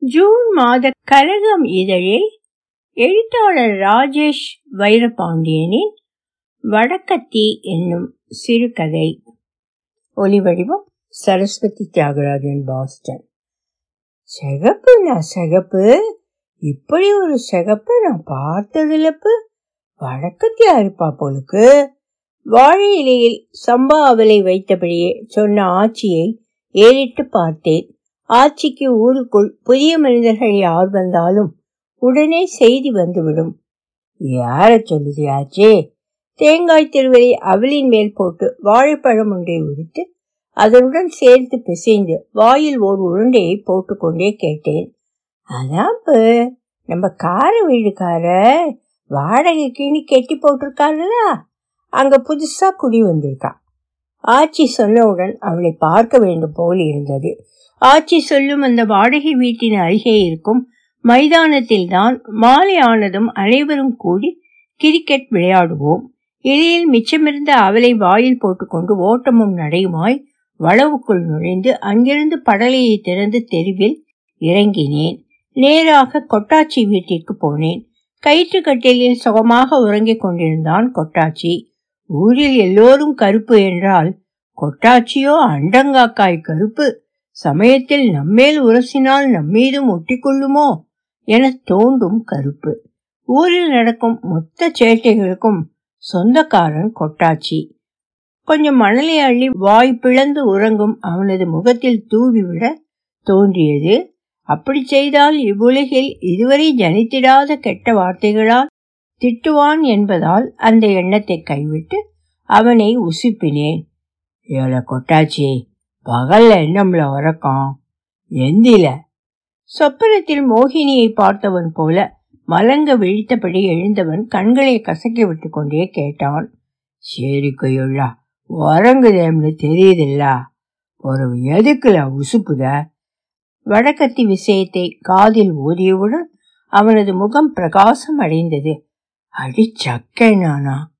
June மாத கலகம் இதழில் எழுத்தாளர் ராஜேஷ் வைரபாண்டியனின் வடக்கத்தி என்னும் சிறுகதை. ஒலிவடிவம் சரஸ்வதி தியாகராஜன் பாஸ்டன். சிகப்புண்ணா சிகப்பு. இப்படி ஒரு சகப்பு நான் பார்த்ததில்லப்பு வடக்கத்தியா இருப்பா போலுக்கு. வாழை இலையில் சம்பா அவலை வைத்தபடியே சொன்ன ஆட்சியை ஏறிட்டு பார்த்தேன். ஆட்சிக்கு ஊருக்குள் புதிய மனிதர்கள் யார் வந்தாலும் உடனே செய்தி வந்துவிடும். யார சொல்லுதியாச்சே தேங்காய் திருவரை அவலின் மேல் போட்டு வாழைப்பழம் ஒன்றை உரித்து அதனுடன் சேர்த்து பிசைந்து வாயில் ஓர் உருண்டையை போட்டுக்கொண்டே கேட்டேன். அதான் நம்ம கார வீடுக்கார வாடகைக்குன்னு கெட்டி போட்டிருக்காருல. அங்க புதுசா குடி வந்திருக்கா. ஆச்சி சொன்னவுடன் அவளை பார்க்க வேண்டும் போல் இருந்தது. ஆச்சி சொல்லும் அந்த வாடகை வீட்டின் அருகே இருக்கும் மைதானத்தில் தான் மாலை ஆனதும் அனைவரும் கூடி கிரிக்கெட் விளையாடுவோம். இலையில் மிச்சமிருந்த அவளை வாயில் போட்டுக்கொண்டு ஓட்டமும் நடையுமாய் வளவுக்குள் நுழைந்து அங்கிருந்து படலையை திறந்து தெருவில் இறங்கினேன். நேராக கொட்டாச்சி வீட்டிற்கு போனேன். கயிற்று கட்டிலில் சுகமாக உறங்கிக் கொண்டிருந்தான் கொட்டாச்சி. ஊரில் எல்லோரும் கருப்பு என்றால் கொட்டாச்சியோ அண்டங்காக்காய் கருப்பு சமயத்தில் நம்மேல் உரசினால் நம்மீதும் ஒட்டிக்கொள்ளுமோ என தோன்றும் கருப்பு. ஊரில் நடக்கும் மொத்த சேட்டைகளுக்கும் சொந்தக்காரன் கொட்டாச்சி. கொஞ்சம் மணலை அள்ளி வாய் பிளந்து உறங்கும் அவனது முகத்தில் தூவிவிட தோன்றியது. அப்படி செய்தால் இவ்வுலகில் இதுவரை ஜனித்திடாத கெட்ட வார்த்தைகளால் திட்டுவான் என்பதால் அந்த எண்ணத்தை கைவிட்டு அவனை உசுப்பினேன். ஏழை கொட்டாச்சி பகல்ல என்னம்ல உறக்கம் எந்தில. சொப்பனத்தில் மோகினியை பார்த்தவன் போல மலங்க விழித்தபடி எழுந்தவன் கண்களை கசக்கி விட்டு கொண்டே கேட்டான். சரி கையுள்ளா உறங்குதேம்னு தெரியுதில்ல. ஒரு எதுக்குல உசுப்புத? வடக்கத்தி விஷயத்தை காதில் ஓதியவுடன் அவனது முகம் பிரகாசம் அடைந்தது. அடி சக்கை நானா?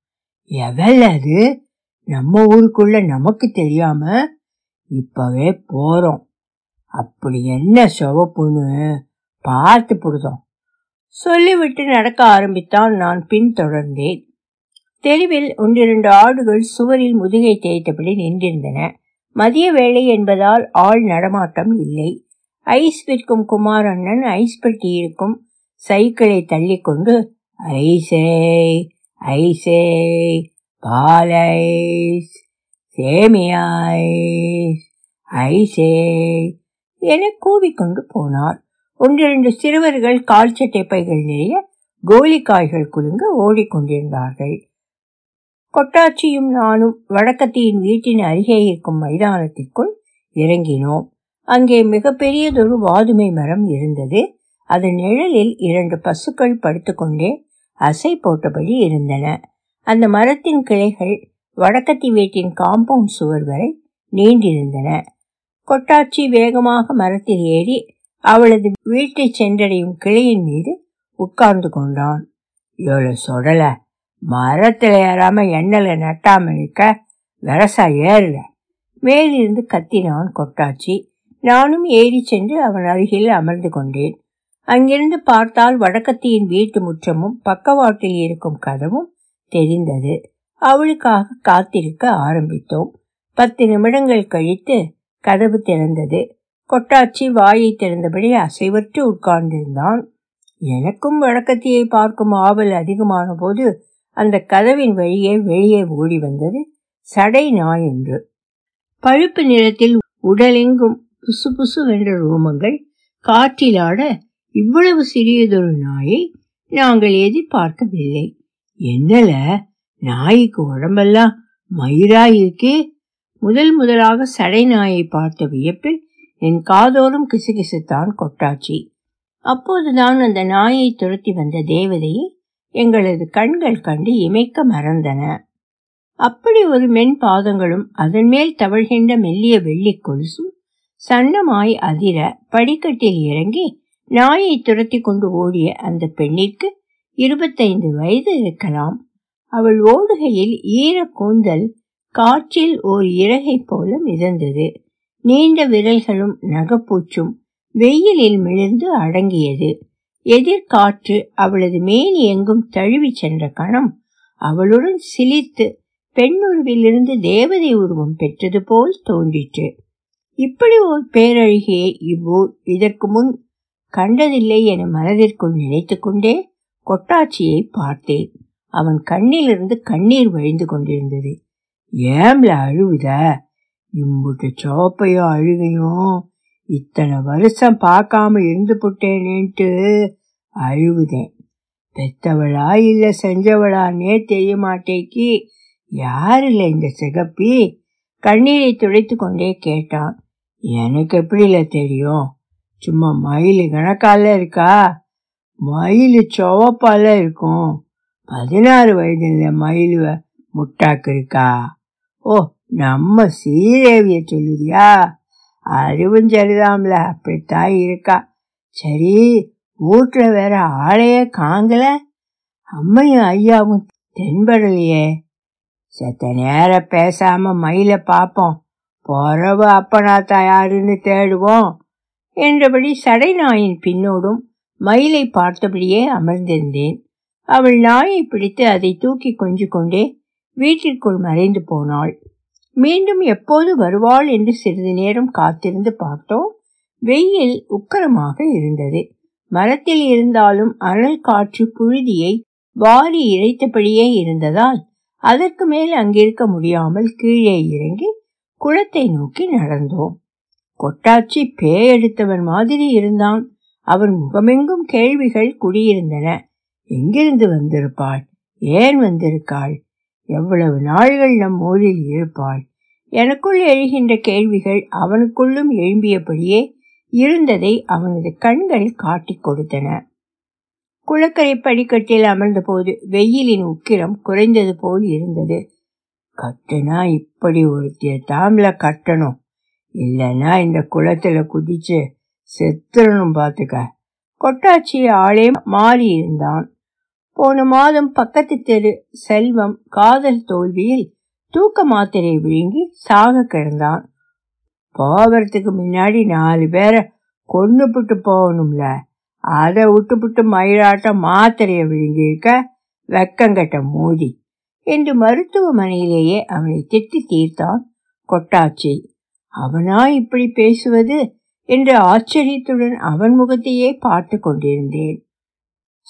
எவல் அது? நம்ம ஊருக்குள்ள நமக்கு தெரியாம இப்பவே போறோம். அப்படி என்ன சிவப்புன்னு பார்த்து புடுதோம் சொல்லிவிட்டு நடக்க ஆரம்பித்தான் நான் பின்தொடர்ந்தேன். தெருவில் ஒன்றிரண்டு ஆடுகள் சுவரில் முதுகை தேய்த்தபடி நின்றிருந்தன. மதிய வேளை என்பதால் ஆள் நடமாட்டம் இல்லை. ஐஸ் விற்கும் குமார் அண்ணன் ஐஸ் பெட்டி இருக்கும் சைக்கிளை தள்ளிக்கொண்டு ஐசே ஐசே பாலைஸ் சேமியாய் ஐசே என கூவிக்கொண்டு போனார் ஒன்றிரண்டு சிறுவர்கள் கால் சட்டை பைகள் நிறைய கோலிக்காய்கள் குலுங்க ஓடிக்கொண்டிருந்தார்கள். கொட்டாச்சியும் நானும் வடக்கத்தியின் வீட்டின் அருகே இருக்கும் மைதானத்திற்குள் இறங்கினோம். அங்கே மிகப்பெரியதொரு வாதுமை மரம் இருந்தது. அதன் நிழலில் இரண்டு பசுக்கள் படுத்துக்கொண்டே அசை போட்டபடி இருந்தன. அந்த மரத்தின் கிளைகள் வடக்கத்தி வீட்டின் காம்பவுண்ட் சுவர் வரை நீண்டிருந்தன. கொட்டாச்சி வேகமாக மரத்தில் ஏறி அவளது வீட்டை சென்றடையும் கிளையின் மீது உட்கார்ந்து கொண்டான். இவ்வளோ சொடல மரத்தில் ஏறாம எண்ணல நட்டாமல் இருக்க வெரசா ஏறல மேலிருந்து கத்தினான் கொட்டாச்சி. நானும் ஏறி சென்று அவன் அருகில் அமர்ந்து கொண்டேன். அங்கிருந்து பார்த்தால் வடக்கத்தியின் வீட்டு முற்றமும் பக்கவாட்டில் இருக்கும் கதவும் தெரிந்தது. அவளுக்காக காத்திருக்க ஆரம்பித்தோம். பத்து நிமிடங்கள் கழித்து கதவு திறந்தது. கொட்டாச்சி வாயை திறந்தபடி அசைவற்று உட்கார்ந்திருந்தான். எனக்கும் வழக்கத்தியை பார்க்கும் ஆவல் அதிகமான போது அந்த கதவின் வழியே வெளியே ஓடி வந்தது சடை நாய் என்று பழுப்பு நிறத்தில் உடலெங்கும் புசு புசு வென்ற ரோமங்கள் காற்றிலாட இவ்வளவு சிறியதொரு நாயை நாங்கள் எதிர்பார்க்கவில்லை. என்னல? நாய்க்கு உடம்பெல்லாம் மயிராய் இருக்கே முதல் முதலாக சடை நாயை பார்த்த வியப்பில் என் காதோறும் கிசுகிசுத்தான் கொட்டாச்சி. அப்போதுதான் அந்த நாயை துரத்தி வந்த தேவதையை எங்களது கண்கள் கண்டு இமைக்க மறந்தன. அப்படி ஒரு மென் பாதங்களும் அதன் மேல் தவழ்கின்ற மெல்லிய வெள்ளி கொலுசும் சன்னமாய் அதிர படிக்கட்டில் இறங்கி நாயை துரத்தி கொண்டு ஓடிய அந்த பெண்ணிற்கு இருபத்தைந்து வயது இருக்கலாம். அவள் ஓடுகையில் ஈர கூந்தல் காற்றில் ஓர் இறகை போல மிதந்தது. நீண்ட விரல்களும் நகப்பூச்சும் வெயிலில் மிளிர்ந்து அடங்கியது. எதிர்காற்று அவளது மேனி எங்கும் தழுவி சென்ற கணம் அவளுடன் சிலித்து பெண்ணுருவிலிருந்து தேவதை உருவம் பெற்றது போல் தோன்றிற்று. இப்படி ஒரு பேரழகியை இவ்வூர் இதற்கு முன் கண்டதில்லை என மனதிற்குள் நினைத்து கொண்டே பார்த்தேன். அவன் கண்ணிலிருந்து கண்ணீர் வழிந்து கொண்டிருந்தது. ஏம்ல அழுவுத இம்புட்டு சோப்பையும் அழுகையும் இத்தனை வருஷம் பார்க்காம இருந்து புட்டேனேன்ட்டு அழுவுதேன் பெத்தவளா இல்ல செஞ்சவளான்னே தெரிய மாட்டேக்கி யாருல இந்த சிகப்பி? கண்ணீரை துடைத்து கொண்டே கேட்டான். எனக்கு எப்படில தெரியும்? சும்மா மயில் கணக்கால இருக்கா? மயில் சுவப்பால இருக்கும். பதினாறு வயதுல மயிலுவ முட்டாக்கு இருக்கா ஓ நம்ம சீதேவிய சொல்லுறியா? அதுவும் சரிதாம்ல அப்படித்தான் இருக்கா. சரி வீட்டுல வேற ஆளையே காங்கல. அம்மையும் ஐயாவும் தென்படலையே. செத்த நேரம் பேசாம மயில பார்ப்போம் போறவ அப்பனாத்தா யாருன்னு தேடுவோம். என்றபடி சடை நாயின் பின்னோடும் மயிலை பார்த்தபடியே அமர்ந்திருந்தேன். அவள் நாயை பிடித்து அதை தூக்கி கொஞ்சு கொண்டே வீட்டிற்குள் மறைந்து போனாள். மீண்டும் எப்போது வருவாள் என்று சிறிது நேரம் காத்திருந்து பார்த்தோம். வெயில் உக்கரமாக இருந்தது. மரத்தில் இருந்தாலும் அனல் காற்று புழுதியை வாரி இறைத்தபடியே இருந்ததால் அதற்கு மேல் அங்கிருக்க முடியாமல் கீழே இறங்கி குளத்தை நோக்கி நடந்தோம். கொட்டாச்சி பேயெடுத்தவன் மாதிரி இருந்தான். அவன் முகமெங்கும் கேள்விகள் குடியிருந்தன. எங்கிருந்து வந்திருப்பாள்? ஏன் வந்திருக்காள்? எவ்வளவு நாள்கள் நம் ஊரில் இருப்பாள்? எனக்குள் எழுகின்ற கேள்விகள் அவனுக்குள்ளும் எழும்பியபடியே இருந்ததை அவனது கண்கள் காட்டிக் கொடுத்தன. குளக்கரை படிக்கட்டில் அமர்ந்தபோது வெயிலின் உக்கிரம் குறைந்தது போல் இருந்தது. கட்டுனா இப்படி ஒருத்திய தாம்ல கட்டணும். இல்லைன்னா இந்த குளத்துல குதிச்சு செத்துறணும் பார்த்துக்க கொட்டாச்சி ஆளே மாறி இருந்தான். போன மாதம் பக்கத்து தெரு செல்வம் காதல் தோல்வியில் தூக்க மாத்திரை விழுங்கி சாக கிடந்தான். போகிறதுக்கு முன்னாடி நாலு பேரை கொண்டு புட்டு போகணும்ல. அதை விட்டுப்புட்டு மயிலாட்டம் மாத்திரையை விழுங்கியிருக்க வெக்கங்கட்ட மோதி என்று மருத்துவமனையிலேயே அவனை திட்டி தீர்த்தான் கொட்டாச்சி. அவனா இப்படி பேசுவது என்று ஆச்சரியத்துடன் அவன் முகத்தையே பார்த்து கொண்டிருந்தேன்.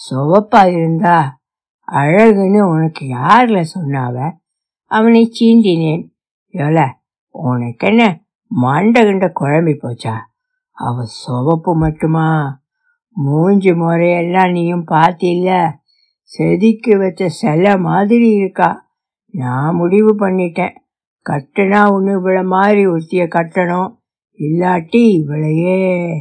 சுவப்பா இருந்தா அழகுன்னு உனக்கு யார்ல சொன்னாவ? அவனை சீண்டினேன். எல உனக்கு என்ன மண்டகண்ட குழம்பி போச்சா? அவ சுவப்பு மட்டுமா? மூஞ்சி முறையெல்லாம் நீயும் பார்த்தில்ல? செதுக்கி வச்ச சில மாதிரி இருக்கா? நான் முடிவு பண்ணிட்டேன். கட்டுனா ஒன்று இவ்வளோ மாதிரி ஒருத்திய கட்டணும். இல்லாட்டி இவளையே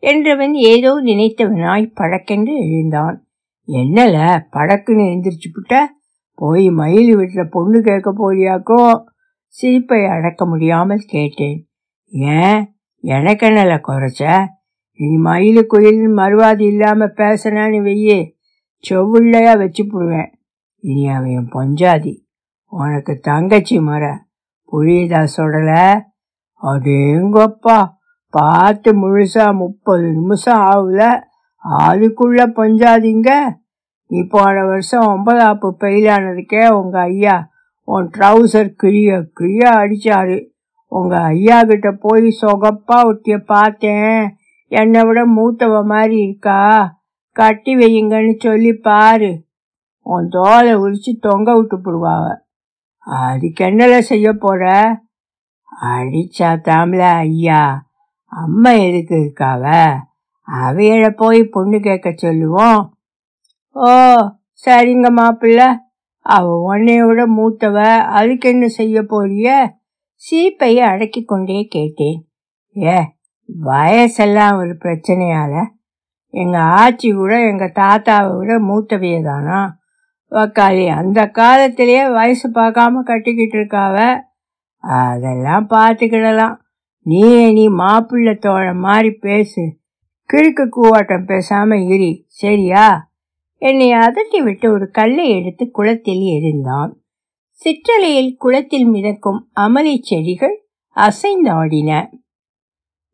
என்றவன் ஏதோ நினைத்தவனாய் பழக்கென்று எழுந்தான். என்னல படக்குன்னு எந்திரிச்சு புட்ட? போய் மயில் வீட்டில் பொண்ணு கேட்க போறியாக்கோ? சிரிப்பை அடக்க முடியாமல் கேட்டேன். ஏன்? எனக்கு என்னல குறைச்ச? இனி மயில் குயில் மறுவாதி இல்லாம பேசினான்னு வெய்யே செவ்வுள்ளையா வச்சு போடுவேன். இனி அவன் பொஞ்சாதி. உனக்கு தங்கச்சி மர. புரியுதா சொல்லலை அடேங்கப்பா பார்த்து முழுசா முப்பது நிமிஷம் ஆகல. அதுக்குள்ள பஞ்சாதீங்க. நீ போன வருஷம் ஒன்பதாப்பு பெயிலானதுக்கே உங்க ஐயா உன் ட்ரௌசர் கிழிய கிழிய அடிச்சாரு. உங்க ஐயா கிட்ட போய் சொகப்பா ஒட்டிய பார்த்தேன். என்னை விட மூத்தவ மாதிரி இருக்கா? கட்டி வையுங்கன்னு சொல்லி பாரு. உன் தோலை உரிச்சு தொங்க விட்டு போடுவாவ. அதுக்கு என்னல செய்ய போற? அடிச்சா தாமல ஐயா. அம்மா எதுக்கு இருக்காவ? அவையில போய் பொண்ணு கேட்க சொல்லுவோம். ஓ சரிங்க மாப்பிள்ள. அவ உன்னைய விட மூத்தவ அதுக்கு என்ன செய்ய போறிய? சீப்பைய அடக்கி கொண்டே கேட்டேன். ஏ வயசெல்லாம் ஒரு பிரச்சனையால. எங்க ஆச்சி கூட எங்க தாத்தாவை விட மூத்தவைய தானா? வக்காளி அந்த காலத்திலேயே வயசு பார்க்காம கட்டிக்கிட்டு இருக்காவ. அதெல்லாம் பார்த்துக்கிடலாம். நீ நீ மாப்பிள்ளை தோழம் மாதிரி பேசு. கிழக்கு கூவாட்டம் பேசாம இரி சரியா? என்னை அதட்டி விட்டு ஒரு கல்லை எடுத்து குளத்தில் எரிந்தான் சிற்றலையில் குளத்தில் மிதக்கும் அமளி செடிகள் அசைந்தாடின.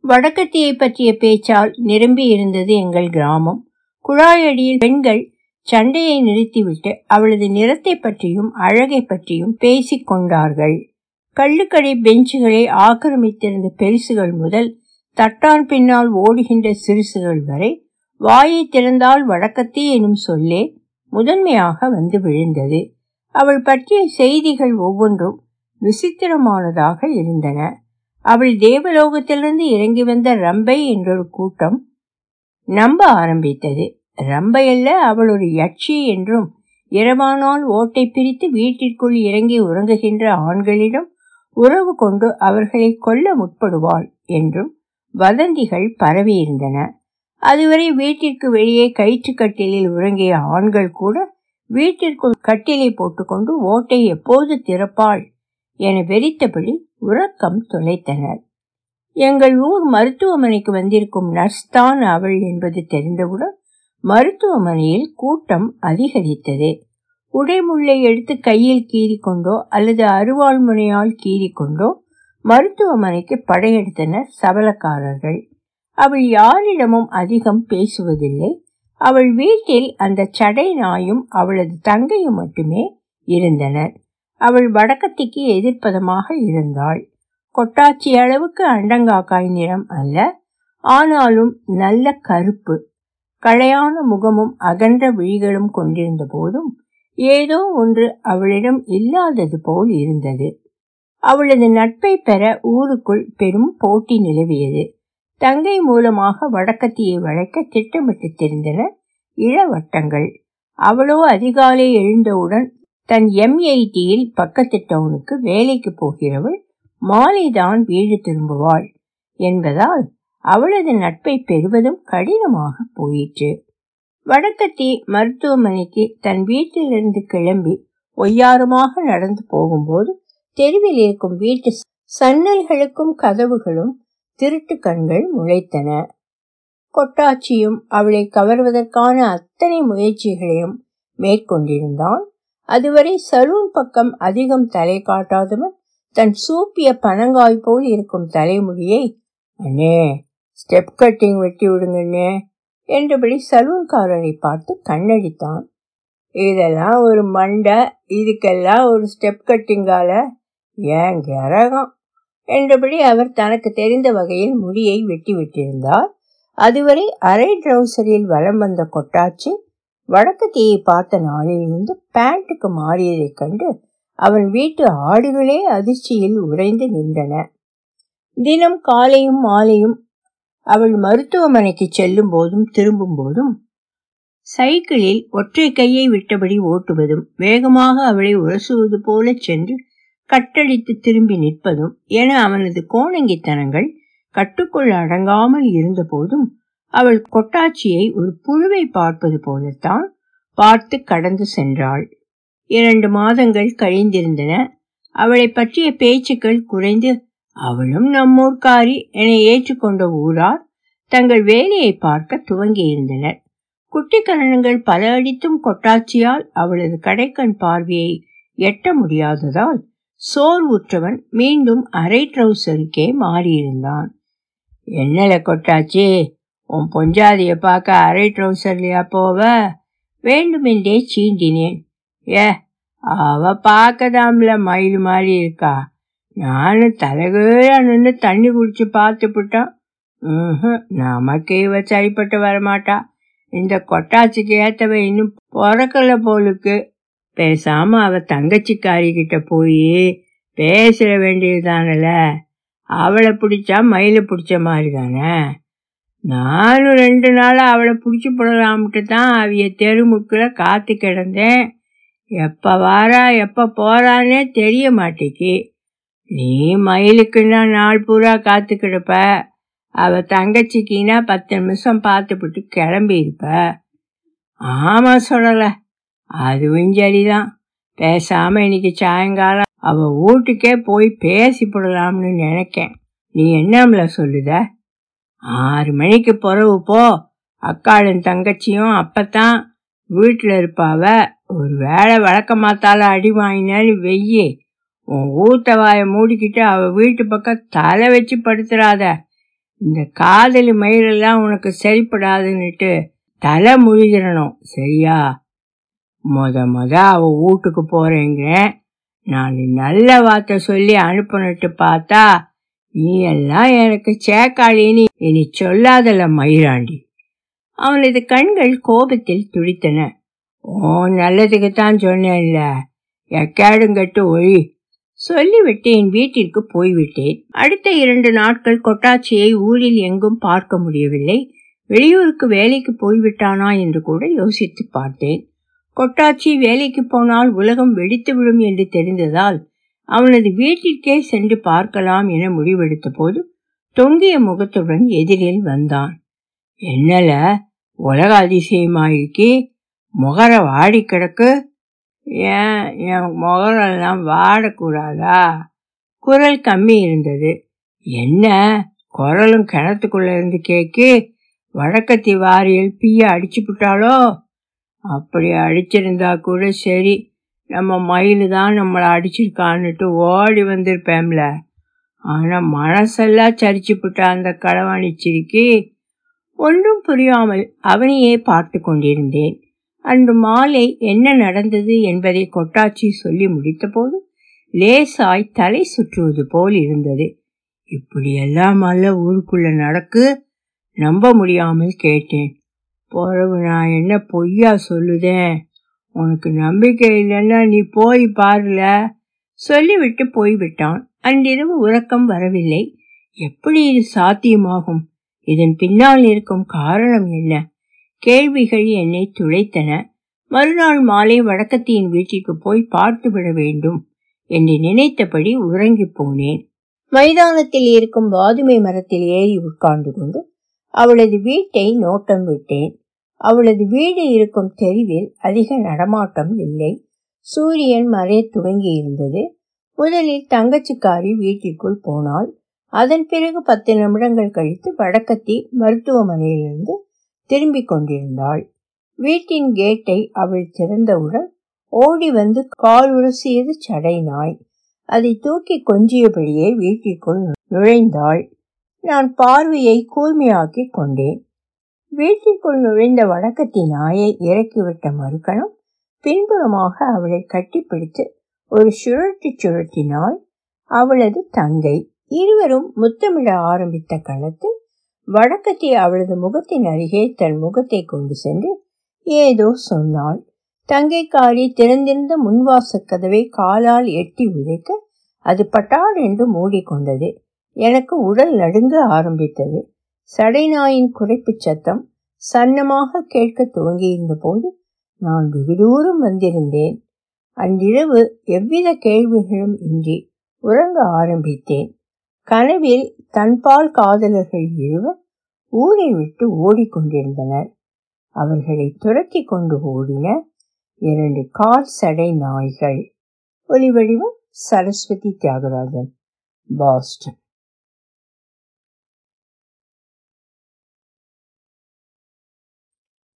வடக்கத்தியை பற்றிய பேச்சால் நிரம்பி இருந்தது எங்கள் கிராமம். குழாயடியில் பெண்கள் சண்டையை நிறுத்திவிட்டு அவளது நிறத்தை பற்றியும் அழகை பற்றியும் பேசிக் கொண்டார்கள். கள்ளுக்கடை பெஞ்சுகளை ஆக்கிரமித்திருந்த பெருசுகள் முதல் தட்டான் பின்னால் ஓடுகின்ற சிறுசுகள் வரை வாயை திறந்தால் வழக்கத்தே எனும் சொல்லே முதன்மையாக வந்து விழுந்தது. அவள் பற்றிய செய்திகள் ஒவ்வொன்றும் விசித்திரமானதாக இருந்தன. அவள் தேவலோகத்திலிருந்து இறங்கி வந்த ரம்பை என்றொரு கூட்டம் நம்ப ஆரம்பித்தது. ரம்பையல்ல அவள் ஒரு யட்சி என்றும் இரவானால் ஓட்டை பிரித்து வீட்டிற்குள் இறங்கி உறங்குகின்ற ஆண்களிடம் உறவு கொண்டு அவர்களை கொல்ல முற்படுவாள் என்றும் வதந்திகள் பரவியிருந்தன. அதுவரை வீட்டிற்கு வெளியே கயிற்றுக்கட்டிலில் உறங்கிய ஆண்கள் கூட வீட்டிற்குள் கட்டிலை போட்டுக்கொண்டு ஓட்டை எப்போது திறப்பாள் என வெறித்தபடி உறக்கம் தொலைத்தனர் எங்கள் ஊர் மருத்துவமனைக்கு வந்திருக்கும் நர்ஸ் தான் அவள் என்பது தெரிந்தவுடன் மருத்துவமனையில் கூட்டம் அதிகரித்தது. உடைமுள்ளை எடுத்து கையில் கீறிக்கொண்டோ அல்லது அருவாள் முனையால் கீறிக்கொண்டோ மருத்துவமனைக்கு படையெடுத்தனர் சபலக்காரர்கள். அவள் யாரிடமும் அதிகம் பேசுவதில்லை. அவள் வீட்டில் அந்த சடை நாயும் அவளது தங்கையும் மட்டுமே இருந்தனர். அவள் வடக்கத்திக்கு எதிர்ப்பதமாக இருந்தாள். கொட்டாச்சி அளவுக்கு அண்டங்காக்காய் நிறம் அல்ல ஆனாலும் நல்ல கருப்பு. களையான முகமும் அகன்ற விழிகளும் கொண்டிருந்த போதும் ஏதோ ஒன்று அவளிடம் இல்லாதது போல் இருந்தது. அவளது நட்பை பெற ஊருக்குள் பெரும் போட்டி நிலவியது. தங்கை மூலமாக வடக்கத்தியை வளைக்க திட்டமிட்டு தெரிந்தன இளவட்டங்கள். அவளோ அதிகாலை எழுந்தவுடன் தன் எம்ஐடியில் பக்கத்து டவுனுக்கு வேலைக்கு போகிறவள் மாலைதான் வீடு திரும்புவாள் என்பதால் அவளது நட்பை பெறுவதும் கடினமாக போயிற்று. வடக்கத்தி மருத்துவமனைக்கு தன் வீட்டிலிருந்து கிளம்பி ஒய்யாரமாக நடந்து போகும்போது தெருவில் இருக்கும் வீட்டு சன்னல்களுக்கும் கதவுகளும் திருட்டு கண்கள் முளைத்தன. கொட்டாச்சியும் அவளை கவர்வதற்கான அத்தனை முயற்சிகளையும் மேற்கொண்டிருந்தான். அதுவரை சலூன் பக்கம் அதிகம் தலை காட்டாதவன் தன் சூப்பிய பனங்காய் போல் இருக்கும் தலைமுடியை அண்ணே ஸ்டெப் கட்டிங் வெட்டி விடுங்கண்ணே என்றபடி சலூன்காரரை பார்த்து கண்ணடித்தான். இதெல்லாம் ஒரு மண்டை இதுக்கெல்லாம் ஒரு ஸ்டெப் கட்டிங்கால ஏன் கரகம்? என்றபடி அவர் தனக்கு தெரிந்த வகையில் முடியை வெட்டி விட்டிருந்தார் அதுவரை அரை ட்ரௌசரில் வலம் வந்த கொட்டாச்சி வடக்கு தீயை பார்த்த நாளிலிருந்து பேண்ட்டுக்கு மாறியதைக் கண்டு அவன் வீட்டு ஆடுகளே அதிர்ச்சியில் உறைந்து நின்றன. தினம் காலையும் மாலையும் அவள் மருத்துவமனைக்கு செல்லும் போதும் திரும்பும் போதும் சைக்கிளில் ஒற்றை கையை விட்டபடி ஓட்டுவதும் வேகமாக அவளை உரசுவது போல சென்று கட்டடித்து திரும்பி நிற்பதும் என அவனது கோணங்கித்தனங்கள் கட்டுக்குள் அடங்காமல் இருந்த போதும் அவள் கொட்டாச்சியை ஒரு புழுவை பார்ப்பது போலத்தான் பார்த்து கடந்து சென்றாள். இரண்டு மாதங்கள் கழிந்திருந்தன. அவளை பற்றிய பேச்சுக்கள் குறைந்து அவளும் நம்மூர்காரி என ஏற்றுக்கொண்ட ஊரார் தங்கள் வேலையை பார்க்க துவங்கியிருந்தனர். குட்டிக்கரணங்கள் பல அடித்தும் கொட்டாச்சியால் அவளது கடைக்கண் பார்வையை எட்ட முடியாததால் சோர்வுற்றவன் மீண்டும் அரை ட்ரௌசருக்கே மாறியிருந்தான். என்னல கொட்டாச்சி உன் பொஞ்சாதிய பார்க்க அரை ட்ரௌசர்லையா போவ? வேண்டுமென்றே சீண்டினேன். ஏ அவ பார்க்கதாம்ல மயில் மாதிரி இருக்கா? நானும் தலைகீழ நின்று தண்ணி குடிச்சு பார்த்துப்பிட்டான் ம் நமக்கு இவ சரிப்பட்டு வரமாட்டா இந்த கொட்டாச்சிக்கு ஏத்தவ இன்னும் பிறக்கல போலுக்கு பேசாம அவ தங்கச்சிக்காரி கிட்ட போய் பேசிட வேண்டியதுதானல அவளை பிடிச்சா மயில பிடிச்ச மாதிரி தானே நானும் ரெண்டு நாள் அவளை பிடிச்சி போடலாம்ட்டு தான் அவிய தெருமுக்கில் காத்து கிடந்தேன் எப்போ வாரா எப்போ போறானே தெரிய மாட்டேக்கு நீ மயிலுக்குன்னா நாள் பூரா காத்து கிடப்ப அவ தங்கச்சிக்கினா பத்து நிமிஷம் பார்த்துப்புட்டு கிளம்பி இருப்ப ஆமா சொல்லல. அதுவும் சரிதான். பேசாம இன்னைக்கு சாயங்காலம் அவ வீட்டுக்கே போய் பேசி போடலாம்னு நினைக்கேன். நீ என்னம்ல சொல்லுத? ஆறு மணிக்கு பிறவு போ. அக்காளும் தங்கச்சியும் அப்பத்தான் வீட்டில் இருப்பாவ. ஒரு வேலை வழக்கமாத்தால அடி வாங்கினாலும் வெய்யே. உன் ஊத்தவாயை மூடிக்கிட்டு அவ வீட்டு பக்கம் தலை வச்சு படுத்துறாத. இந்த காதலி மயிலெல்லாம் உனக்கு சரிப்படாதுன்னுட்டு தலை முழுகிறணும் சரியா? மொத மொத அவ வீட்டுக்கு போறேங்க. நாலு நல்ல வார்த்தை சொல்லி அனுப்புனட்டு பார்த்தா நீ எல்லாம் எனக்கு சேக்காளின்னு இனி சொல்லாதல மயிராண்டி அவனது கண்கள் கோபத்தில் துடித்தன. ஓ நல்லதுக்கு தான் சொன்னேன்ல. எக்காடுங்கட்டு ஒழி சொல்லிவிட்டு என் வீட்டிற்கு போய்விட்டேன். அடுத்த இரண்டு நாட்கள் கொட்டாச்சியை ஊரில் எங்கும் பார்க்க முடியவில்லை. வெளியூருக்கு வேலைக்கு போய்விட்டானா என்று கூட யோசித்து பார்த்தேன். கொட்டாச்சி வேலைக்கு போனால் உலகம் வெடித்துவிடும் என்று தெரிந்ததால் அவனது வீட்டிற்கே சென்று பார்க்கலாம் என முடிவெடுத்த போது தொங்கிய முகத்துடன் எதிரில் வந்தான். என்னல? உலக அதிசயமாயிக்கி முகர வாடி கிடக்கு. ஏன் என் முகரெல்லாம் வாடக்கூடாதா? குரல் கம்மி இருந்தது. என்ன? குரலும் கிணத்துக்குள்ள இருந்து கேக்கு? வழக்கத்தி வாரியில் பீய அடிச்சு விட்டாலோ அப்படி அடிச்சிருந்தா கூட சரி. நம்ம மயிலு தான் நம்மளை அடிச்சிருக்கான்னுட்டு ஓடி வந்திருப்பேம்ல. ஆனா மனசெல்லாம் சரிச்சு விட்டா அந்த களவாணி சிரிக்கி. ஒன்றும் புரியாமல் அவனையே பார்த்து கொண்டிருந்தேன். அன்று மாலை என்ன நடந்தது என்பதை கொட்டாச்சி சொல்லி முடித்தபோது லேசாய் தலை சுற்றுவது போல் இருந்தது. இப்படியெல்லாம் அல்ல ஊருக்குள்ள நடக்கு? நம்ப முடியாமல் கேட்டேன். பிறகு நான் என்ன பொய்யா சொல்லுதேன் உனக்கு நம்பிக்கை இல்லைன்னா நீ போய் பாருல. சொல்லிவிட்டு போய்விட்டான். அன்றிரவு உறக்கம் வரவில்லை. எப்படி இது சாத்தியமாகும்? இதன் பின்னால் இருக்கும் காரணம் என்ன? கேள்விகள் என்னை துளைத்தன. மறுநாள் மாலை வடக்கத்தியின் வீட்டிற்கு போய் பார்த்து விட வேண்டும் என்று நினைத்தபடி உறங்கி போனேன். மைதானத்தில் இருக்கும் வாதுமை மரத்தில் ஏறி உட்கார்ந்து கொண்டு அவளது வீட்டை நோட்டம் விட்டேன். அவளது வீடு இருக்கும் தெருவில் அதிக நடமாட்டம் இல்லை. சூரியன் மறைய துவங்கி இருந்தது. முதலில் தங்கச்சிக்காரி வீட்டிற்குள் போனாள். அதன் பிறகு பத்து நிமிடங்கள் கழித்து வடக்கத்தி மருத்துவமனையிலிருந்து திரும்பிக் கொண்டிருந்தாள். வீட்டின் கேட்டை அவள் திறந்தவுடன் ஓடி வந்து கால் உரசியது சடை நாய் அதை தூக்கி கொஞ்சியபடியே வீட்டிற்குள் நுழைந்தாள். நான் பார்வையை கூர்மையாக்கி கொண்டேன். வீட்டிற்குள் நுழைந்த வடக்கத்தின் நாயை இறக்கிவிட்ட மறுக்கணம் பின்புறமாக அவளை கட்டிப்பிடித்து ஒரு சுழட்டி சுழட்டினாள் அவளது தங்கை. இருவரும் முத்தமிட ஆரம்பித்த களத்தில் வடக்கத்தி அவளது முகத்தின் அருகே தன் முகத்தை கொண்டு சென்று ஏதோ சொன்னாள். தங்கைக்காரி திறந்திருந்த முன்வாசக் கதவை காலால் எட்டி உதைக்க அது பட்டால் என்று மூடிக்கொண்டது. எனக்கு உடல் நடுங்க ஆரம்பித்தது. சடைநாயின் குறைப்பு சத்தம் சன்னமாக கேட்க துவங்கியிருந்த போது நான் வெகு தூரம் வந்திருந்தேன். அன்றிரவு எவ்வித கேள்விகளும் இன்றி உறங்க ஆரம்பித்தேன். கனவில் தன்பால் காதலர்கள் இருவர் ஊரை விட்டு ஓடிக்கொண்டிருந்தனர். அவர்களை துரத்தி கொண்டு ஓடின இரண்டு கால் சடை நாய்கள். ஒலிவடிவம் சரஸ்வதி தியாகராஜன் பாஸ்டன்.